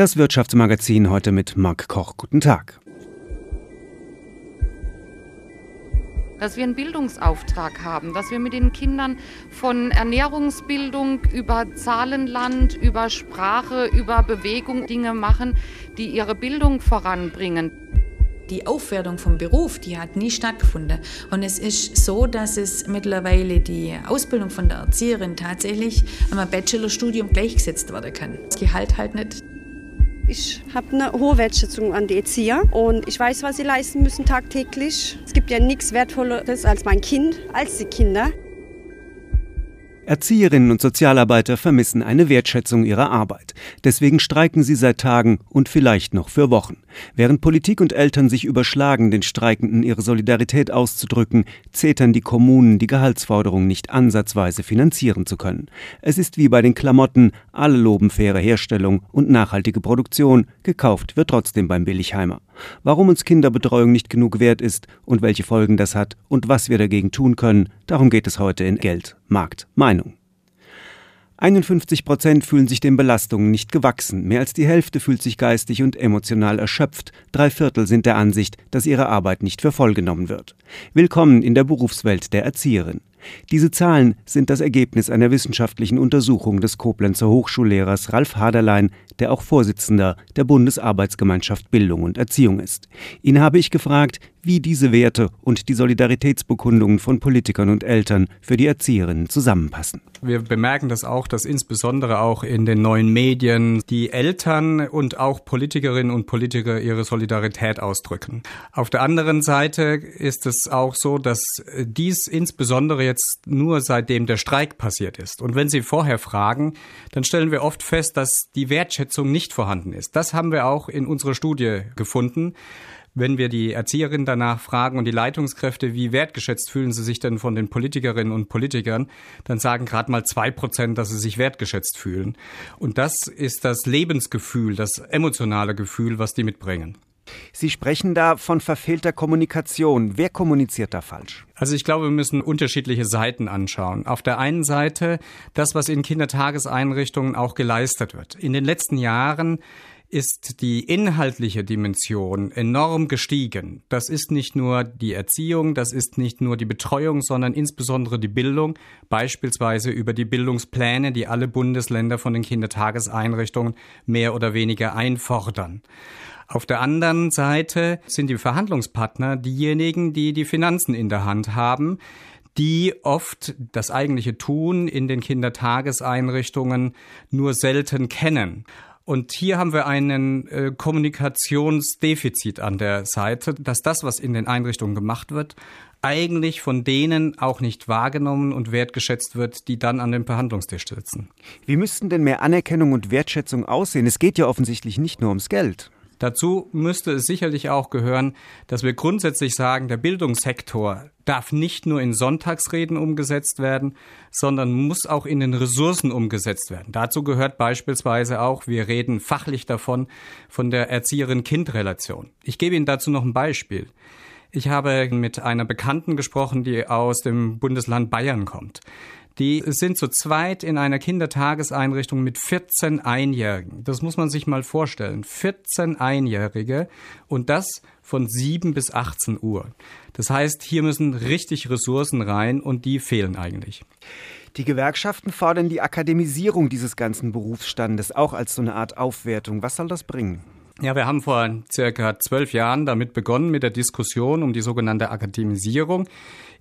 Das Wirtschaftsmagazin heute mit Marc Koch. Guten Tag. dass wir einen Bildungsauftrag haben, dass wir mit den Kindern von Ernährungsbildung über Zahlenland, über Sprache, über Bewegung Dinge machen, die ihre Bildung voranbringen. Die Aufwertung vom Beruf, die hat nie stattgefunden. Und es ist so, dass es mittlerweile die Ausbildung von der Erzieherin tatsächlich am Bachelorstudium gleichgesetzt werden kann. Das Gehalt halt nicht. Ich habe eine hohe Wertschätzung an die Erzieher und ich weiß, was sie leisten müssen tagtäglich. Es gibt ja nichts Wertvolleres als mein Kind, als die Kinder. Erzieherinnen und Sozialarbeiter vermissen eine Wertschätzung ihrer Arbeit. Deswegen streiken sie seit Tagen und vielleicht noch für Wochen. Während Politik und Eltern sich überschlagen, den Streikenden ihre Solidarität auszudrücken, zetern die Kommunen, die Gehaltsforderung nicht ansatzweise finanzieren zu können. Es ist wie bei den Klamotten, alle loben faire Herstellung und nachhaltige Produktion, gekauft wird trotzdem beim Billigheimer. Warum uns Kinderbetreuung nicht genug wert ist und welche Folgen das hat und was wir dagegen tun können, darum geht es heute in Geld, Markt, Meinung. 51 Prozent fühlen sich den Belastungen nicht gewachsen, mehr als die Hälfte fühlt sich geistig und emotional erschöpft, drei Viertel sind der Ansicht, dass ihre Arbeit nicht für voll genommen wird. Willkommen in der Berufswelt der Erzieherin. Diese Zahlen sind das Ergebnis einer wissenschaftlichen Untersuchung des Koblenzer Hochschullehrers Ralf Haderlein, der auch Vorsitzender der Bundesarbeitsgemeinschaft Bildung und Erziehung ist. Ihn habe ich gefragt, wie diese Werte und die Solidaritätsbekundungen von Politikern und Eltern für die Erzieherinnen zusammenpassen. Wir bemerken das auch, dass insbesondere auch in den neuen Medien die Eltern und auch Politikerinnen und Politiker ihre Solidarität ausdrücken. Auf der anderen Seite ist es auch so, dass dies insbesondere jetzt nur seitdem der Streik passiert ist. Und wenn Sie vorher fragen, dann stellen wir oft fest, dass die Wertschätzung nicht vorhanden ist. Das haben wir auch in unserer Studie gefunden. Wenn wir die Erzieherinnen danach fragen und die Leitungskräfte, wie wertgeschätzt fühlen sie sich denn von den Politikerinnen und Politikern, dann sagen gerade mal zwei Prozent, dass sie sich wertgeschätzt fühlen. Und das ist das Lebensgefühl, das emotionale Gefühl, was die mitbringen. Sie sprechen da von verfehlter Kommunikation. Wer kommuniziert da falsch? Also ich glaube, wir müssen unterschiedliche Seiten anschauen. Auf der einen Seite das, was in Kindertageseinrichtungen auch geleistet wird. In den letzten Jahren ist die inhaltliche Dimension enorm gestiegen. Das ist nicht nur die Erziehung, das ist nicht nur die Betreuung, sondern insbesondere die Bildung, beispielsweise über die Bildungspläne, die alle Bundesländer von den Kindertageseinrichtungen mehr oder weniger einfordern. Auf der anderen Seite sind die Verhandlungspartner diejenigen, die die Finanzen in der Hand haben, die oft das eigentliche Tun in den Kindertageseinrichtungen nur selten kennen. Und hier haben wir einen äh, Kommunikationsdefizit an der Seite, dass das, was in den Einrichtungen gemacht wird, eigentlich von denen auch nicht wahrgenommen und wertgeschätzt wird, die dann an dem Verhandlungstisch sitzen. Wie müssten denn mehr Anerkennung und Wertschätzung aussehen? Es geht ja offensichtlich nicht nur ums Geld. Dazu müsste es sicherlich auch gehören, dass wir grundsätzlich sagen, der Bildungssektor darf nicht nur in Sonntagsreden umgesetzt werden, sondern muss auch in den Ressourcen umgesetzt werden. Dazu gehört beispielsweise auch, wir reden fachlich davon, von der Erzieherin-Kind-Relation. Ich gebe Ihnen dazu noch ein Beispiel. Ich habe mit einer Bekannten gesprochen, die aus dem Bundesland Bayern kommt. Die sind zu zweit in einer Kindertageseinrichtung mit 14 Einjährigen. Das muss man sich mal vorstellen. 14 Einjährige und das von 7 bis 18 Uhr. Das heißt, hier müssen richtig Ressourcen rein und die fehlen eigentlich. Die Gewerkschaften fordern die Akademisierung dieses ganzen Berufsstandes auch als so eine Art Aufwertung. Was soll das bringen? Ja, wir haben vor circa zwölf Jahren damit begonnen mit der Diskussion um die sogenannte Akademisierung.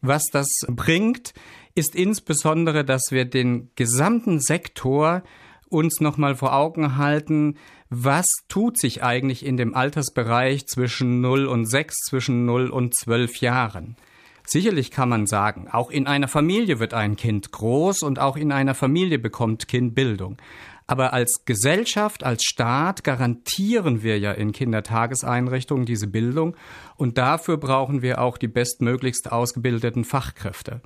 Was das bringt, ist insbesondere, dass wir den gesamten Sektor uns nochmal vor Augen halten, was tut sich eigentlich in dem Altersbereich zwischen 0 und 6, zwischen 0 und 12 Jahren. Sicherlich kann man sagen, auch in einer Familie wird ein Kind groß und auch in einer Familie bekommt Kind Bildung. Aber als Gesellschaft, als Staat garantieren wir ja in Kindertageseinrichtungen diese Bildung und dafür brauchen wir auch die bestmöglichst ausgebildeten Fachkräfte.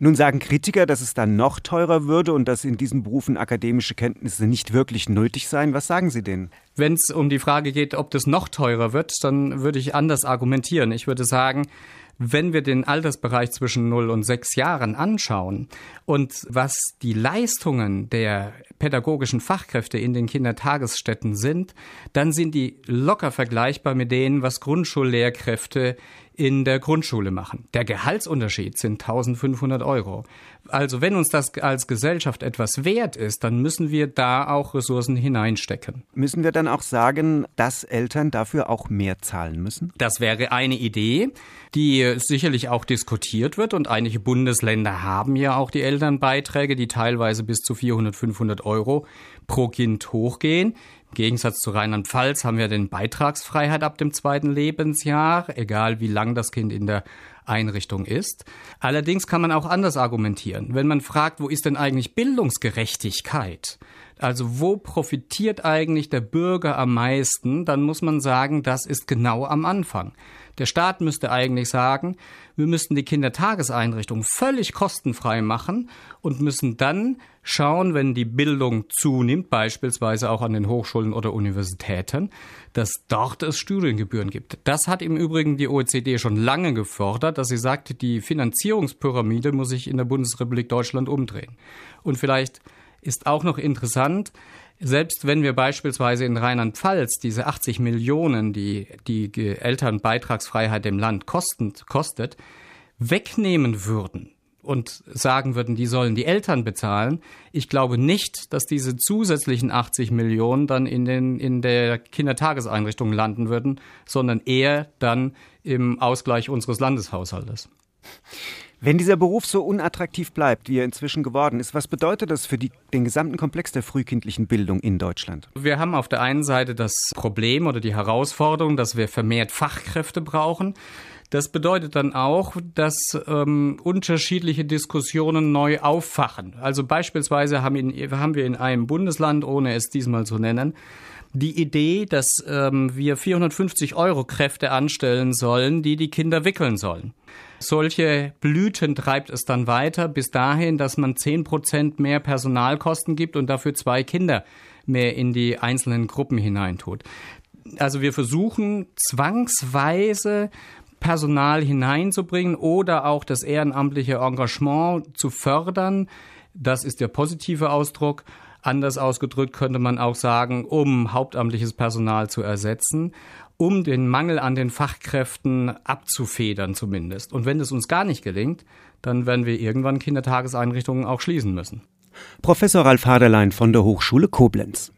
Nun sagen Kritiker, dass es dann noch teurer würde und dass in diesen Berufen akademische Kenntnisse nicht wirklich nötig seien. Was sagen Sie denn? Wenn es um die Frage geht, ob das noch teurer wird, dann würde ich anders argumentieren. Ich würde sagen, wenn wir den Altersbereich zwischen 0 und 6 Jahren anschauen und was die Leistungen der pädagogischen Fachkräfte in den Kindertagesstätten sind, dann sind die locker vergleichbar mit denen, was Grundschullehrkräfte in der Grundschule machen. Der Gehaltsunterschied sind 1500 Euro. Also wenn uns das als Gesellschaft etwas wert ist, dann müssen wir da auch Ressourcen hineinstecken. Müssen wir dann auch sagen, dass Eltern dafür auch mehr zahlen müssen? Das wäre eine Idee, die sicherlich auch diskutiert wird und einige Bundesländer haben ja auch die Elternbeiträge, die teilweise bis zu 400, 500 Euro pro Kind hochgehen. Im Gegensatz zu Rheinland-Pfalz haben wir den Beitragsfreiheit ab dem zweiten Lebensjahr, egal wie lang das Kind in der Einrichtung ist. Allerdings kann man auch anders argumentieren. Wenn man fragt, wo ist denn eigentlich Bildungsgerechtigkeit? Also wo profitiert eigentlich der Bürger am meisten? Dann muss man sagen, das ist genau am Anfang. Der Staat müsste eigentlich sagen, wir müssten die Kindertageseinrichtungen völlig kostenfrei machen und müssen dann schauen, wenn die Bildung zunimmt, beispielsweise auch an den Hochschulen oder Universitäten, dass dort es Studiengebühren gibt. Das hat im Übrigen die OECD schon lange gefordert, dass sie sagt, die Finanzierungspyramide muss sich in der Bundesrepublik Deutschland umdrehen. Und vielleicht ist auch noch interessant, selbst wenn wir beispielsweise in Rheinland-Pfalz diese 80 Millionen, die die Elternbeitragsfreiheit im Land kostend, kostet, wegnehmen würden und sagen würden, die sollen die Eltern bezahlen. Ich glaube nicht, dass diese zusätzlichen 80 Millionen dann in, den, in der Kindertageseinrichtung landen würden, sondern eher dann im Ausgleich unseres Landeshaushaltes. Wenn dieser Beruf so unattraktiv bleibt, wie er inzwischen geworden ist, was bedeutet das für die, den gesamten Komplex der frühkindlichen Bildung in Deutschland? Wir haben auf der einen Seite das Problem oder die Herausforderung, dass wir vermehrt Fachkräfte brauchen. Das bedeutet dann auch, dass ähm, unterschiedliche Diskussionen neu auffachen. Also beispielsweise haben, in, haben wir in einem Bundesland, ohne es diesmal zu nennen, die Idee, dass ähm, wir 450 Euro Kräfte anstellen sollen, die die Kinder wickeln sollen. Solche Blüten treibt es dann weiter bis dahin, dass man zehn Prozent mehr Personalkosten gibt und dafür zwei Kinder mehr in die einzelnen Gruppen hineintut. Also wir versuchen zwangsweise Personal hineinzubringen oder auch das ehrenamtliche Engagement zu fördern. Das ist der positive Ausdruck. Anders ausgedrückt könnte man auch sagen, um hauptamtliches Personal zu ersetzen um den Mangel an den Fachkräften abzufedern zumindest. Und wenn es uns gar nicht gelingt, dann werden wir irgendwann Kindertageseinrichtungen auch schließen müssen. Professor Ralf Haderlein von der Hochschule Koblenz.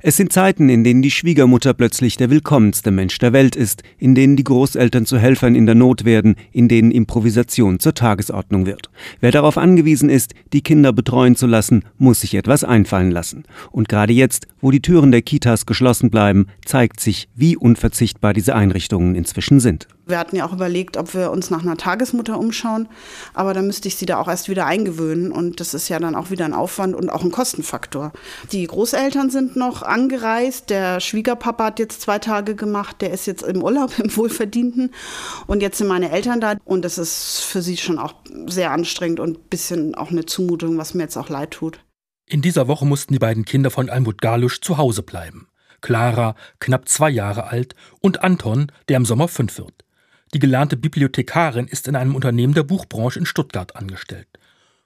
Es sind Zeiten, in denen die Schwiegermutter plötzlich der willkommenste Mensch der Welt ist, in denen die Großeltern zu Helfern in der Not werden, in denen Improvisation zur Tagesordnung wird. Wer darauf angewiesen ist, die Kinder betreuen zu lassen, muss sich etwas einfallen lassen. Und gerade jetzt, wo die Türen der Kitas geschlossen bleiben, zeigt sich, wie unverzichtbar diese Einrichtungen inzwischen sind. Wir hatten ja auch überlegt, ob wir uns nach einer Tagesmutter umschauen, aber dann müsste ich sie da auch erst wieder eingewöhnen und das ist ja dann auch wieder ein Aufwand und auch ein Kostenfaktor. Die Großeltern sind noch angereist, der Schwiegerpapa hat jetzt zwei Tage gemacht, der ist jetzt im Urlaub, im Wohlverdienten und jetzt sind meine Eltern da und das ist für sie schon auch sehr anstrengend und ein bisschen auch eine Zumutung, was mir jetzt auch leid tut. In dieser Woche mussten die beiden Kinder von Almut Galusch zu Hause bleiben. Clara, knapp zwei Jahre alt, und Anton, der im Sommer fünf wird. Die gelernte Bibliothekarin ist in einem Unternehmen der Buchbranche in Stuttgart angestellt.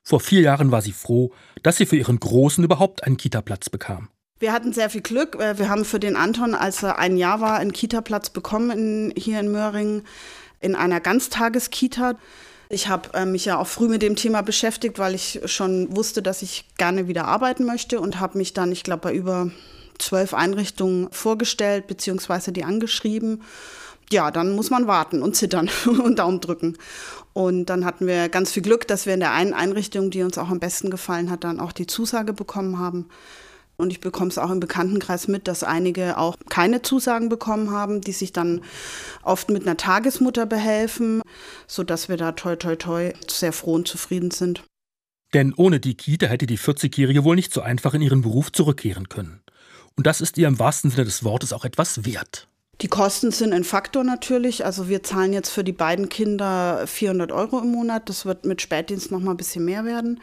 Vor vier Jahren war sie froh, dass sie für ihren Großen überhaupt einen Kitaplatz bekam. Wir hatten sehr viel Glück. Äh, wir haben für den Anton, als er ein Jahr war, einen Kitaplatz bekommen in, hier in Möhringen in einer Ganztageskita. Ich habe äh, mich ja auch früh mit dem Thema beschäftigt, weil ich schon wusste, dass ich gerne wieder arbeiten möchte und habe mich dann, ich glaube, bei über zwölf Einrichtungen vorgestellt bzw. die angeschrieben ja, dann muss man warten und zittern und Daumen drücken. Und dann hatten wir ganz viel Glück, dass wir in der einen Einrichtung, die uns auch am besten gefallen hat, dann auch die Zusage bekommen haben. Und ich bekomme es auch im Bekanntenkreis mit, dass einige auch keine Zusagen bekommen haben, die sich dann oft mit einer Tagesmutter behelfen, sodass wir da toi toi toi sehr froh und zufrieden sind. Denn ohne die Kita hätte die 40-Jährige wohl nicht so einfach in ihren Beruf zurückkehren können. Und das ist ihr im wahrsten Sinne des Wortes auch etwas wert. Die Kosten sind ein Faktor natürlich. Also wir zahlen jetzt für die beiden Kinder 400 Euro im Monat. Das wird mit Spätdienst noch mal ein bisschen mehr werden.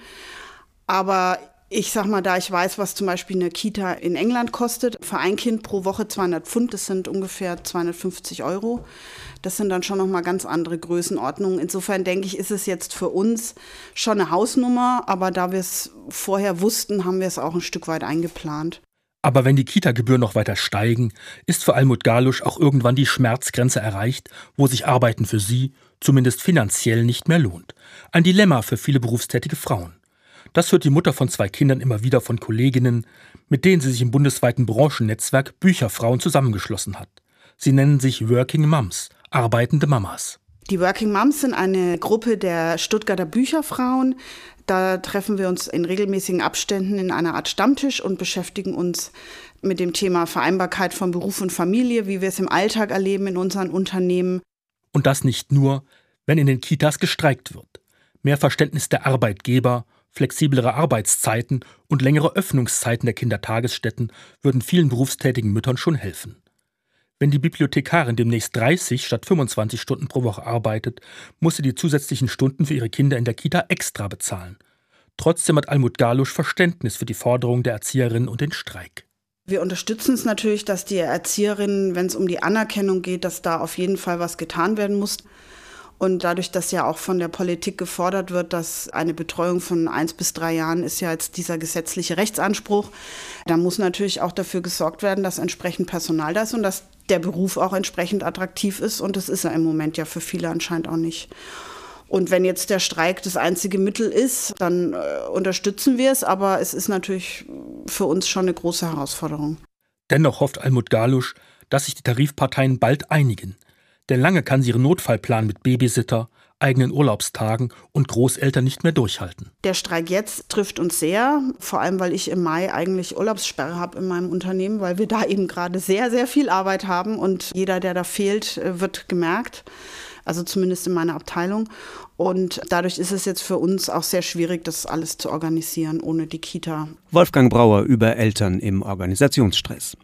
Aber Ich sag mal, da ich weiß, was zum Beispiel eine Kita in England kostet, für ein Kind pro Woche 200 Pfund, das sind ungefähr 250 Euro. Das sind dann schon nochmal ganz andere Größenordnungen. Insofern denke ich, ist es jetzt für uns schon eine Hausnummer, aber da wir es vorher wussten, haben wir es auch ein Stück weit eingeplant. Aber wenn die Kita-Gebühren noch weiter steigen, ist für Almut Galusch auch irgendwann die Schmerzgrenze erreicht, wo sich Arbeiten für sie, zumindest finanziell, nicht mehr lohnt. Ein Dilemma für viele berufstätige Frauen. Das hört die Mutter von zwei Kindern immer wieder von Kolleginnen, mit denen sie sich im bundesweiten Branchennetzwerk Bücherfrauen zusammengeschlossen hat. Sie nennen sich Working Moms, arbeitende Mamas. Die Working Moms sind eine Gruppe der Stuttgarter Bücherfrauen. Da treffen wir uns in regelmäßigen Abständen in einer Art Stammtisch und beschäftigen uns mit dem Thema Vereinbarkeit von Beruf und Familie, wie wir es im Alltag erleben in unseren Unternehmen. Und das nicht nur, wenn in den Kitas gestreikt wird. Mehr Verständnis der Arbeitgeber Flexiblere Arbeitszeiten und längere Öffnungszeiten der Kindertagesstätten würden vielen berufstätigen Müttern schon helfen. Wenn die Bibliothekarin demnächst 30 statt 25 Stunden pro Woche arbeitet, muss sie die zusätzlichen Stunden für ihre Kinder in der Kita extra bezahlen. Trotzdem hat Almut Galusch Verständnis für die Forderungen der Erzieherinnen und den Streik. Wir unterstützen es natürlich, dass die Erzieherinnen, wenn es um die Anerkennung geht, dass da auf jeden Fall was getan werden muss. Und dadurch, dass ja auch von der Politik gefordert wird, dass eine Betreuung von eins bis drei Jahren ist ja jetzt dieser gesetzliche Rechtsanspruch, da muss natürlich auch dafür gesorgt werden, dass entsprechend Personal da ist und dass der Beruf auch entsprechend attraktiv ist. Und das ist er im Moment ja für viele anscheinend auch nicht. Und wenn jetzt der Streik das einzige Mittel ist, dann äh, unterstützen wir es. Aber es ist natürlich für uns schon eine große Herausforderung. Dennoch hofft Almut Galusch, dass sich die Tarifparteien bald einigen. Denn lange kann sie ihren Notfallplan mit Babysitter, eigenen Urlaubstagen und Großeltern nicht mehr durchhalten. Der Streik jetzt trifft uns sehr, vor allem weil ich im Mai eigentlich Urlaubssperre habe in meinem Unternehmen, weil wir da eben gerade sehr, sehr viel Arbeit haben und jeder, der da fehlt, äh, wird gemerkt. Also zumindest in meiner Abteilung. Und dadurch ist es jetzt für uns auch sehr schwierig, das alles zu organisieren ohne die Kita. Wolfgang Brauer über Eltern im Organisationsstress.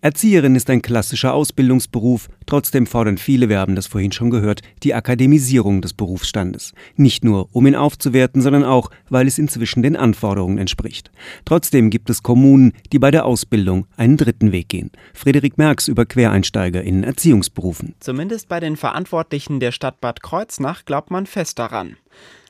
Erzieherin ist ein klassischer Ausbildungsberuf, trotzdem fordern viele, wir haben das vorhin schon gehört, die Akademisierung des Berufsstandes. Nicht nur, um ihn aufzuwerten, sondern auch, weil es inzwischen den Anforderungen entspricht. Trotzdem gibt es Kommunen, die bei der Ausbildung einen dritten Weg gehen. Frederik Merks über Quereinsteiger in Erziehungsberufen. Zumindest bei den Verantwortlichen der Stadt Bad Kreuznach glaubt man fest daran.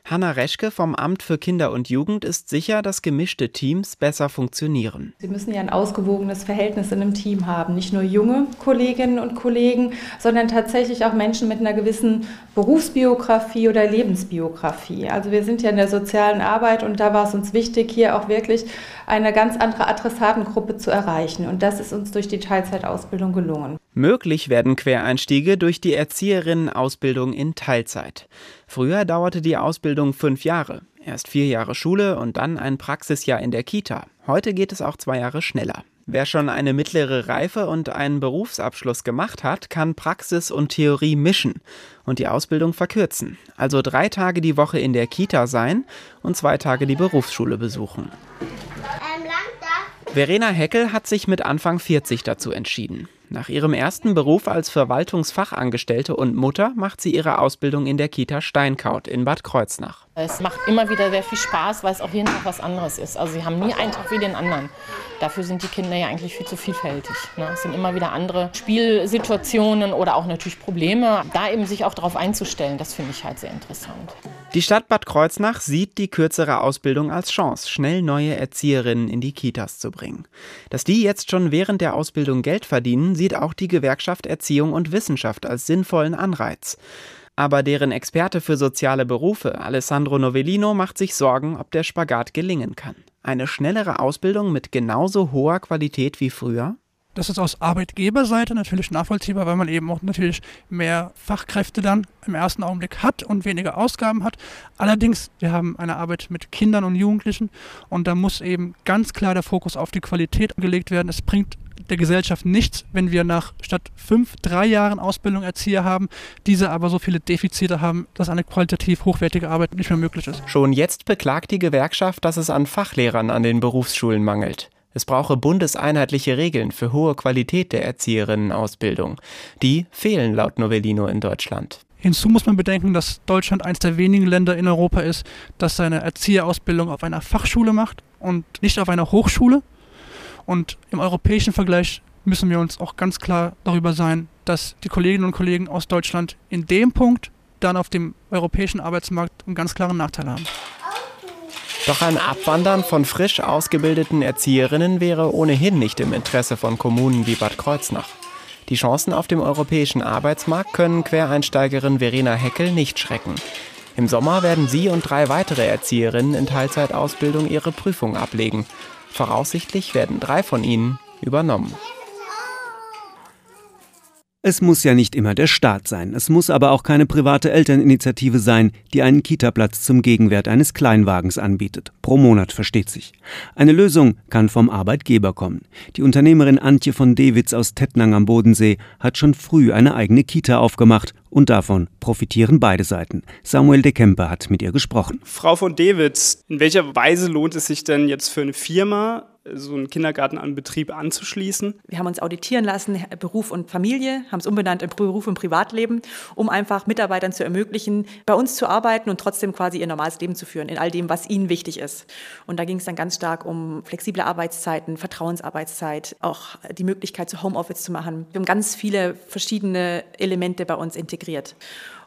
Hanna Reschke vom Amt für Kinder und Jugend ist sicher, dass gemischte Teams besser funktionieren. Sie müssen ja ein ausgewogenes Verhältnis in einem Team haben. Nicht nur junge Kolleginnen und Kollegen, sondern tatsächlich auch Menschen mit einer gewissen Berufsbiografie oder Lebensbiografie. Also wir sind ja in der sozialen Arbeit und da war es uns wichtig, hier auch wirklich eine ganz andere Adressatengruppe zu erreichen. Und das ist uns durch die Teilzeitausbildung gelungen. Möglich werden Quereinstiege durch die Erzieherinnenausbildung in Teilzeit. Früher dauerte die Ausbildung fünf Jahre. Erst vier Jahre Schule und dann ein Praxisjahr in der Kita. Heute geht es auch zwei Jahre schneller. Wer schon eine mittlere Reife und einen Berufsabschluss gemacht hat, kann Praxis und Theorie mischen und die Ausbildung verkürzen. Also drei Tage die Woche in der Kita sein und zwei Tage die Berufsschule besuchen. Verena Heckel hat sich mit Anfang 40 dazu entschieden. Nach ihrem ersten Beruf als Verwaltungsfachangestellte und Mutter macht sie ihre Ausbildung in der Kita Steinkaut in Bad Kreuznach. Es macht immer wieder sehr viel Spaß, weil es auch jeden Tag was anderes ist. Also sie haben nie einen Tag wie den anderen. Dafür sind die Kinder ja eigentlich viel zu vielfältig. Ne? Es sind immer wieder andere Spielsituationen oder auch natürlich Probleme. Da eben sich auch darauf einzustellen, das finde ich halt sehr interessant. Die Stadt Bad Kreuznach sieht die kürzere Ausbildung als Chance, schnell neue Erzieherinnen in die Kitas zu bringen. Dass die jetzt schon während der Ausbildung Geld verdienen, sieht auch die Gewerkschaft Erziehung und Wissenschaft als sinnvollen Anreiz. Aber deren Experte für soziale Berufe, Alessandro Novellino, macht sich Sorgen, ob der Spagat gelingen kann. Eine schnellere Ausbildung mit genauso hoher Qualität wie früher? Das ist aus Arbeitgeberseite natürlich nachvollziehbar, weil man eben auch natürlich mehr Fachkräfte dann im ersten Augenblick hat und weniger Ausgaben hat. Allerdings, wir haben eine Arbeit mit Kindern und Jugendlichen und da muss eben ganz klar der Fokus auf die Qualität gelegt werden. Es bringt der Gesellschaft nichts, wenn wir nach statt fünf, drei Jahren Ausbildung Erzieher haben, diese aber so viele Defizite haben, dass eine qualitativ hochwertige Arbeit nicht mehr möglich ist. Schon jetzt beklagt die Gewerkschaft, dass es an Fachlehrern an den Berufsschulen mangelt. Es brauche bundeseinheitliche Regeln für hohe Qualität der Erzieherinnenausbildung. Die fehlen laut Novellino in Deutschland. Hinzu muss man bedenken, dass Deutschland eines der wenigen Länder in Europa ist, das seine Erzieherausbildung auf einer Fachschule macht und nicht auf einer Hochschule. Und im europäischen Vergleich müssen wir uns auch ganz klar darüber sein, dass die Kolleginnen und Kollegen aus Deutschland in dem Punkt dann auf dem europäischen Arbeitsmarkt einen ganz klaren Nachteil haben. Doch ein Abwandern von frisch ausgebildeten Erzieherinnen wäre ohnehin nicht im Interesse von Kommunen wie Bad Kreuznach. Die Chancen auf dem europäischen Arbeitsmarkt können Quereinsteigerin Verena Heckel nicht schrecken. Im Sommer werden sie und drei weitere Erzieherinnen in Teilzeitausbildung ihre Prüfung ablegen. Voraussichtlich werden drei von ihnen übernommen. Es muss ja nicht immer der Staat sein, es muss aber auch keine private Elterninitiative sein, die einen Kitaplatz zum Gegenwert eines Kleinwagens anbietet. Pro Monat versteht sich. Eine Lösung kann vom Arbeitgeber kommen. Die Unternehmerin Antje von Dewitz aus Tettnang am Bodensee hat schon früh eine eigene Kita aufgemacht und davon profitieren beide Seiten. Samuel de Kemper hat mit ihr gesprochen. Frau von Dewitz, in welcher Weise lohnt es sich denn jetzt für eine Firma, so einen Kindergarten an Betrieb anzuschließen? Wir haben uns auditieren lassen, Beruf und Familie, haben es umbenannt in Beruf und Privatleben, um einfach Mitarbeitern zu ermöglichen, bei uns zu arbeiten und trotzdem quasi ihr normales Leben zu führen, in all dem, was ihnen wichtig ist. Und da ging es dann ganz stark um flexible Arbeitszeiten, Vertrauensarbeitszeit, auch die Möglichkeit, zu Homeoffice zu machen. Wir haben ganz viele verschiedene Elemente bei uns integriert.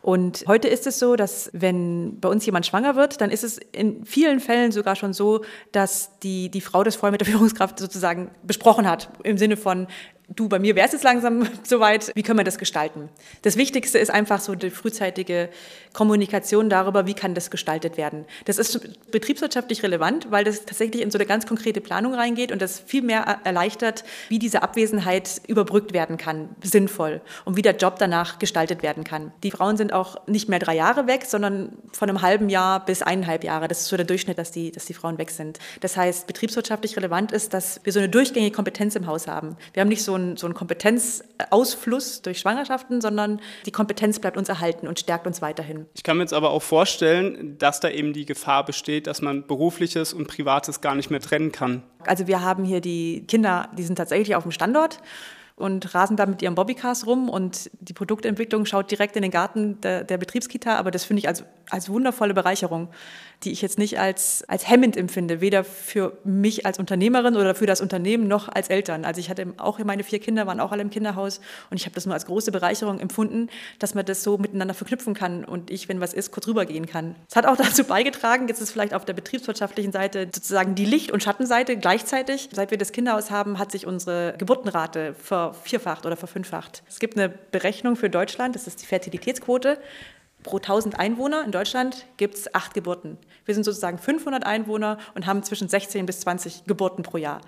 Und heute ist es so, dass wenn bei uns jemand schwanger wird, dann ist es in vielen Fällen sogar schon so, dass die, die Frau das vorher mit der Führungskraft sozusagen besprochen hat. Im Sinne von, du, bei mir wäre es jetzt langsam soweit, wie können wir das gestalten? Das Wichtigste ist einfach so die frühzeitige Kommunikation darüber, wie kann das gestaltet werden. Das ist betriebswirtschaftlich relevant, weil das tatsächlich in so eine ganz konkrete Planung reingeht und das viel mehr erleichtert, wie diese Abwesenheit überbrückt werden kann, sinnvoll und wie der Job danach gestaltet werden kann. Die Frauen sind auch nicht mehr drei Jahre weg, sondern von einem halben Jahr bis eineinhalb Jahre. Das ist so der Durchschnitt, dass die, dass die Frauen weg sind. Das heißt, betriebswirtschaftlich relevant ist, dass wir so eine durchgängige Kompetenz im Haus haben. Wir haben nicht so ein, so ein Kompetenzausfluss durch Schwangerschaften, sondern die Kompetenz bleibt uns erhalten und stärkt uns weiterhin. Ich kann mir jetzt aber auch vorstellen, dass da eben die Gefahr besteht, dass man berufliches und privates gar nicht mehr trennen kann. Also wir haben hier die Kinder, die sind tatsächlich auf dem Standort und rasen da mit ihrem Bobbycars rum und die Produktentwicklung schaut direkt in den Garten der, der Betriebskita, aber das finde ich als, als wundervolle Bereicherung, die ich jetzt nicht als, als hemmend empfinde, weder für mich als Unternehmerin oder für das Unternehmen noch als Eltern. Also ich hatte auch meine vier Kinder, waren auch alle im Kinderhaus und ich habe das nur als große Bereicherung empfunden, dass man das so miteinander verknüpfen kann und ich, wenn was ist, kurz rübergehen kann. Es hat auch dazu beigetragen, jetzt ist vielleicht auf der betriebswirtschaftlichen Seite sozusagen die Licht- und Schattenseite gleichzeitig. Seit wir das Kinderhaus haben, hat sich unsere Geburtenrate vervierfacht oder verfünffacht. Es gibt eine Berechnung für Deutschland, das ist die Fertilitätsquote. Pro 1000 Einwohner in Deutschland gibt es acht Geburten. Wir sind sozusagen 500 Einwohner und haben zwischen 16 bis 20 Geburten pro Jahr.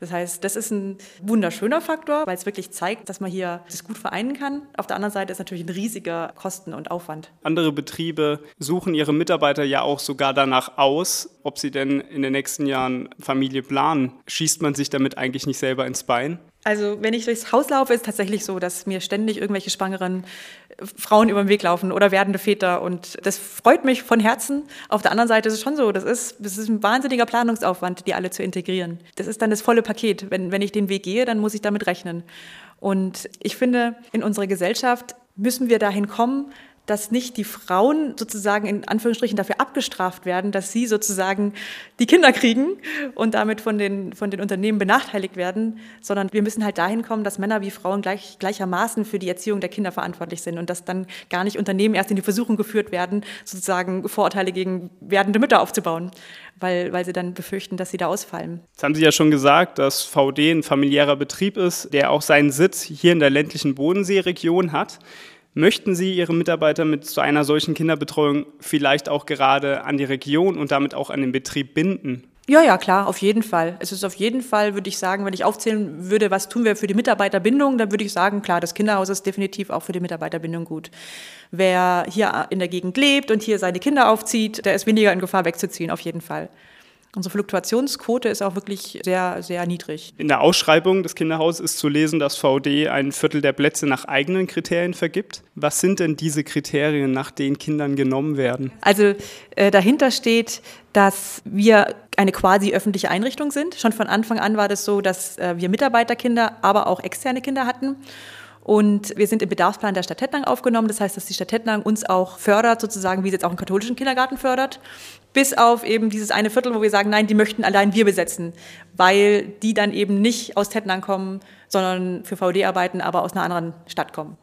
Das heißt, das ist ein wunderschöner Faktor, weil es wirklich zeigt, dass man hier das gut vereinen kann. Auf der anderen Seite ist natürlich ein riesiger Kosten- und Aufwand. Andere Betriebe suchen ihre Mitarbeiter ja auch sogar danach aus, ob sie denn in den nächsten Jahren Familie planen. Schießt man sich damit eigentlich nicht selber ins Bein? Also wenn ich durchs Haus laufe, ist tatsächlich so, dass mir ständig irgendwelche schwangeren Frauen über den Weg laufen oder werdende Väter. Und das freut mich von Herzen. Auf der anderen Seite ist es schon so, das ist, das ist ein wahnsinniger Planungsaufwand, die alle zu integrieren. Das ist dann das volle Paket. Wenn, wenn ich den Weg gehe, dann muss ich damit rechnen. Und ich finde, in unserer Gesellschaft müssen wir dahin kommen, dass nicht die Frauen sozusagen in Anführungsstrichen dafür abgestraft werden, dass sie sozusagen die Kinder kriegen und damit von den, von den Unternehmen benachteiligt werden, sondern wir müssen halt dahin kommen, dass Männer wie Frauen gleich, gleichermaßen für die Erziehung der Kinder verantwortlich sind und dass dann gar nicht Unternehmen erst in die Versuchung geführt werden, sozusagen Vorurteile gegen werdende Mütter aufzubauen, weil, weil sie dann befürchten, dass sie da ausfallen. Jetzt haben Sie ja schon gesagt, dass VD ein familiärer Betrieb ist, der auch seinen Sitz hier in der ländlichen Bodenseeregion hat. Möchten Sie Ihre Mitarbeiter mit so einer solchen Kinderbetreuung vielleicht auch gerade an die Region und damit auch an den Betrieb binden? Ja, ja, klar, auf jeden Fall. Es ist auf jeden Fall, würde ich sagen, wenn ich aufzählen würde, was tun wir für die Mitarbeiterbindung, dann würde ich sagen, klar, das Kinderhaus ist definitiv auch für die Mitarbeiterbindung gut. Wer hier in der Gegend lebt und hier seine Kinder aufzieht, der ist weniger in Gefahr wegzuziehen, auf jeden Fall. Unsere Fluktuationsquote ist auch wirklich sehr, sehr niedrig. In der Ausschreibung des Kinderhauses ist zu lesen, dass VD ein Viertel der Plätze nach eigenen Kriterien vergibt. Was sind denn diese Kriterien, nach denen Kindern genommen werden? Also äh, dahinter steht, dass wir eine quasi öffentliche Einrichtung sind. Schon von Anfang an war das so, dass äh, wir Mitarbeiterkinder, aber auch externe Kinder hatten. Und wir sind im Bedarfsplan der Stadt Tettnang aufgenommen. Das heißt, dass die Stadt Tettnang uns auch fördert, sozusagen, wie sie jetzt auch einen katholischen Kindergarten fördert. Bis auf eben dieses eine Viertel, wo wir sagen, nein, die möchten allein wir besetzen, weil die dann eben nicht aus Tettnang kommen, sondern für VD arbeiten, aber aus einer anderen Stadt kommen.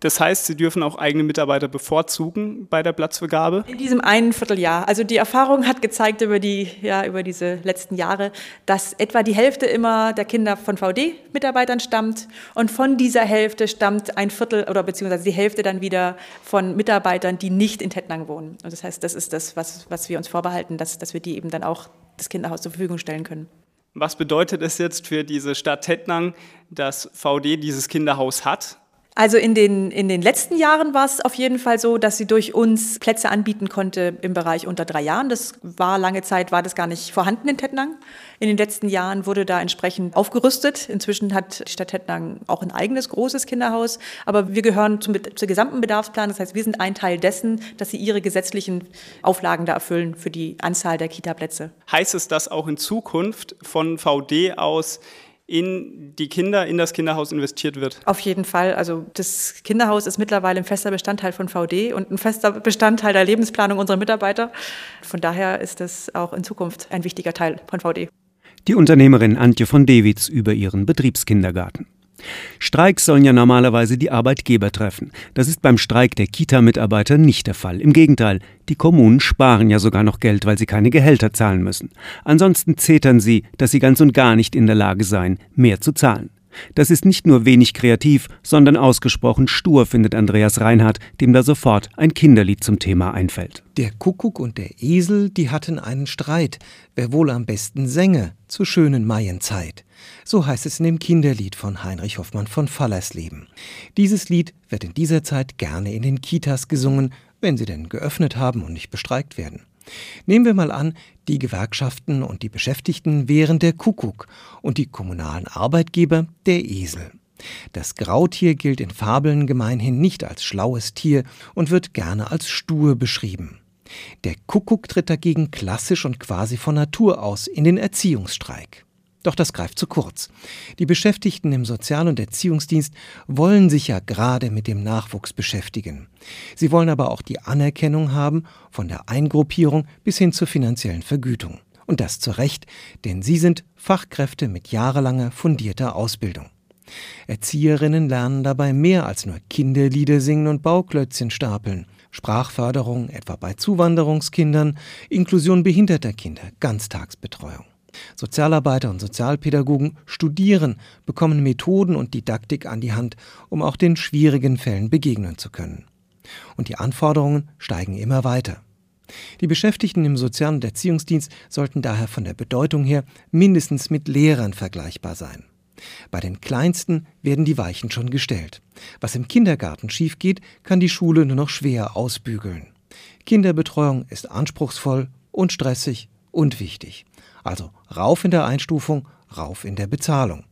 Das heißt, Sie dürfen auch eigene Mitarbeiter bevorzugen bei der Platzvergabe? In diesem einen Vierteljahr. Also die Erfahrung hat gezeigt über, die, ja, über diese letzten Jahre, dass etwa die Hälfte immer der Kinder von VD-Mitarbeitern stammt und von dieser Hälfte stammt ein Viertel oder beziehungsweise die Hälfte dann wieder von Mitarbeitern, die nicht in Tettnang wohnen. Und das heißt, das ist das, was, was wir uns vorbehalten, dass, dass wir die eben dann auch das Kinderhaus zur Verfügung stellen können. Was bedeutet es jetzt für diese Stadt Tettnang, dass VD dieses Kinderhaus hat? Also in den, in den letzten Jahren war es auf jeden Fall so, dass sie durch uns Plätze anbieten konnte im Bereich unter drei Jahren. Das war lange Zeit, war das gar nicht vorhanden in Tettnang. In den letzten Jahren wurde da entsprechend aufgerüstet. Inzwischen hat die Stadt Tettnang auch ein eigenes großes Kinderhaus. Aber wir gehören zum, zum gesamten Bedarfsplan. Das heißt, wir sind ein Teil dessen, dass sie ihre gesetzlichen Auflagen da erfüllen für die Anzahl der Kita-Plätze. Heißt es, dass auch in Zukunft von VD aus in die Kinder, in das Kinderhaus investiert wird? Auf jeden Fall. Also das Kinderhaus ist mittlerweile ein fester Bestandteil von VD und ein fester Bestandteil der Lebensplanung unserer Mitarbeiter. Von daher ist das auch in Zukunft ein wichtiger Teil von VD. Die Unternehmerin Antje von Dewitz über ihren Betriebskindergarten. Streiks sollen ja normalerweise die Arbeitgeber treffen. Das ist beim Streik der Kita-Mitarbeiter nicht der Fall. Im Gegenteil, die Kommunen sparen ja sogar noch Geld, weil sie keine Gehälter zahlen müssen. Ansonsten zetern sie, dass sie ganz und gar nicht in der Lage seien, mehr zu zahlen. Das ist nicht nur wenig kreativ, sondern ausgesprochen stur, findet Andreas Reinhardt, dem da sofort ein Kinderlied zum Thema einfällt. Der Kuckuck und der Esel, die hatten einen Streit, wer wohl am besten sänge, zur schönen Maienzeit. So heißt es in dem Kinderlied von Heinrich Hoffmann von Fallersleben. Dieses Lied wird in dieser Zeit gerne in den Kitas gesungen, wenn sie denn geöffnet haben und nicht bestreikt werden. Nehmen wir mal an, die Gewerkschaften und die Beschäftigten wären der Kuckuck und die kommunalen Arbeitgeber der Esel. Das Grautier gilt in Fabeln gemeinhin nicht als schlaues Tier und wird gerne als stur beschrieben. Der Kuckuck tritt dagegen klassisch und quasi von Natur aus in den Erziehungsstreik. Doch das greift zu kurz. Die Beschäftigten im Sozial- und Erziehungsdienst wollen sich ja gerade mit dem Nachwuchs beschäftigen. Sie wollen aber auch die Anerkennung haben, von der Eingruppierung bis hin zur finanziellen Vergütung. Und das zu Recht, denn sie sind Fachkräfte mit jahrelanger fundierter Ausbildung. Erzieherinnen lernen dabei mehr als nur Kinderlieder singen und Bauklötzchen stapeln. Sprachförderung, etwa bei Zuwanderungskindern, Inklusion behinderter Kinder, Ganztagsbetreuung. Sozialarbeiter und Sozialpädagogen studieren, bekommen Methoden und Didaktik an die Hand, um auch den schwierigen Fällen begegnen zu können. Und die Anforderungen steigen immer weiter. Die Beschäftigten im Sozial- und Erziehungsdienst sollten daher von der Bedeutung her mindestens mit Lehrern vergleichbar sein. Bei den Kleinsten werden die Weichen schon gestellt. Was im Kindergarten schief geht, kann die Schule nur noch schwer ausbügeln. Kinderbetreuung ist anspruchsvoll und stressig und wichtig. Also rauf in der Einstufung, rauf in der Bezahlung.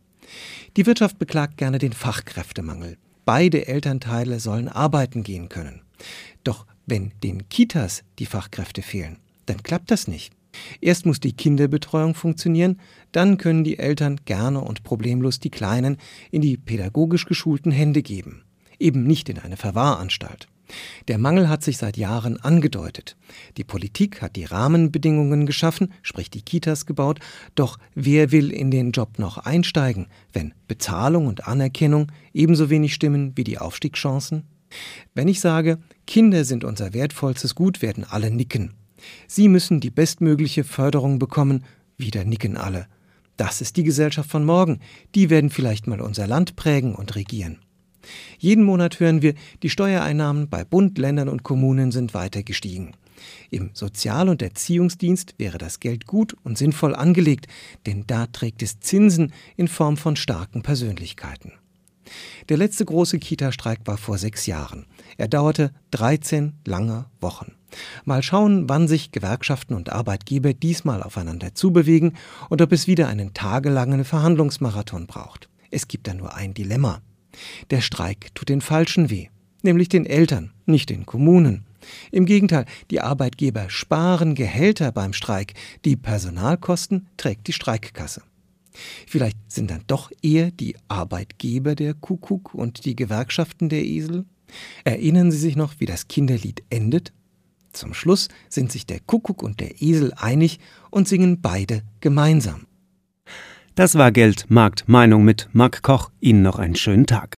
Die Wirtschaft beklagt gerne den Fachkräftemangel. Beide Elternteile sollen arbeiten gehen können. Doch wenn den Kitas die Fachkräfte fehlen, dann klappt das nicht. Erst muss die Kinderbetreuung funktionieren, dann können die Eltern gerne und problemlos die Kleinen in die pädagogisch geschulten Hände geben. Eben nicht in eine Verwahranstalt. Der Mangel hat sich seit Jahren angedeutet. Die Politik hat die Rahmenbedingungen geschaffen, sprich die Kitas gebaut, doch wer will in den Job noch einsteigen, wenn Bezahlung und Anerkennung ebenso wenig stimmen wie die Aufstiegschancen? Wenn ich sage, Kinder sind unser wertvollstes Gut, werden alle nicken. Sie müssen die bestmögliche Förderung bekommen, wieder nicken alle. Das ist die Gesellschaft von morgen, die werden vielleicht mal unser Land prägen und regieren. Jeden Monat hören wir, die Steuereinnahmen bei Bund, Ländern und Kommunen sind weiter gestiegen. Im Sozial- und Erziehungsdienst wäre das Geld gut und sinnvoll angelegt, denn da trägt es Zinsen in Form von starken Persönlichkeiten. Der letzte große Kita-Streik war vor sechs Jahren. Er dauerte 13 lange Wochen. Mal schauen, wann sich Gewerkschaften und Arbeitgeber diesmal aufeinander zubewegen und ob es wieder einen tagelangen Verhandlungsmarathon braucht. Es gibt da nur ein Dilemma. Der Streik tut den Falschen weh, nämlich den Eltern, nicht den Kommunen. Im Gegenteil, die Arbeitgeber sparen Gehälter beim Streik, die Personalkosten trägt die Streikkasse. Vielleicht sind dann doch eher die Arbeitgeber der Kuckuck und die Gewerkschaften der Esel? Erinnern Sie sich noch, wie das Kinderlied endet? Zum Schluss sind sich der Kuckuck und der Esel einig und singen beide gemeinsam. Das war Geld, Markt, Meinung mit Marc Koch. Ihnen noch einen schönen Tag.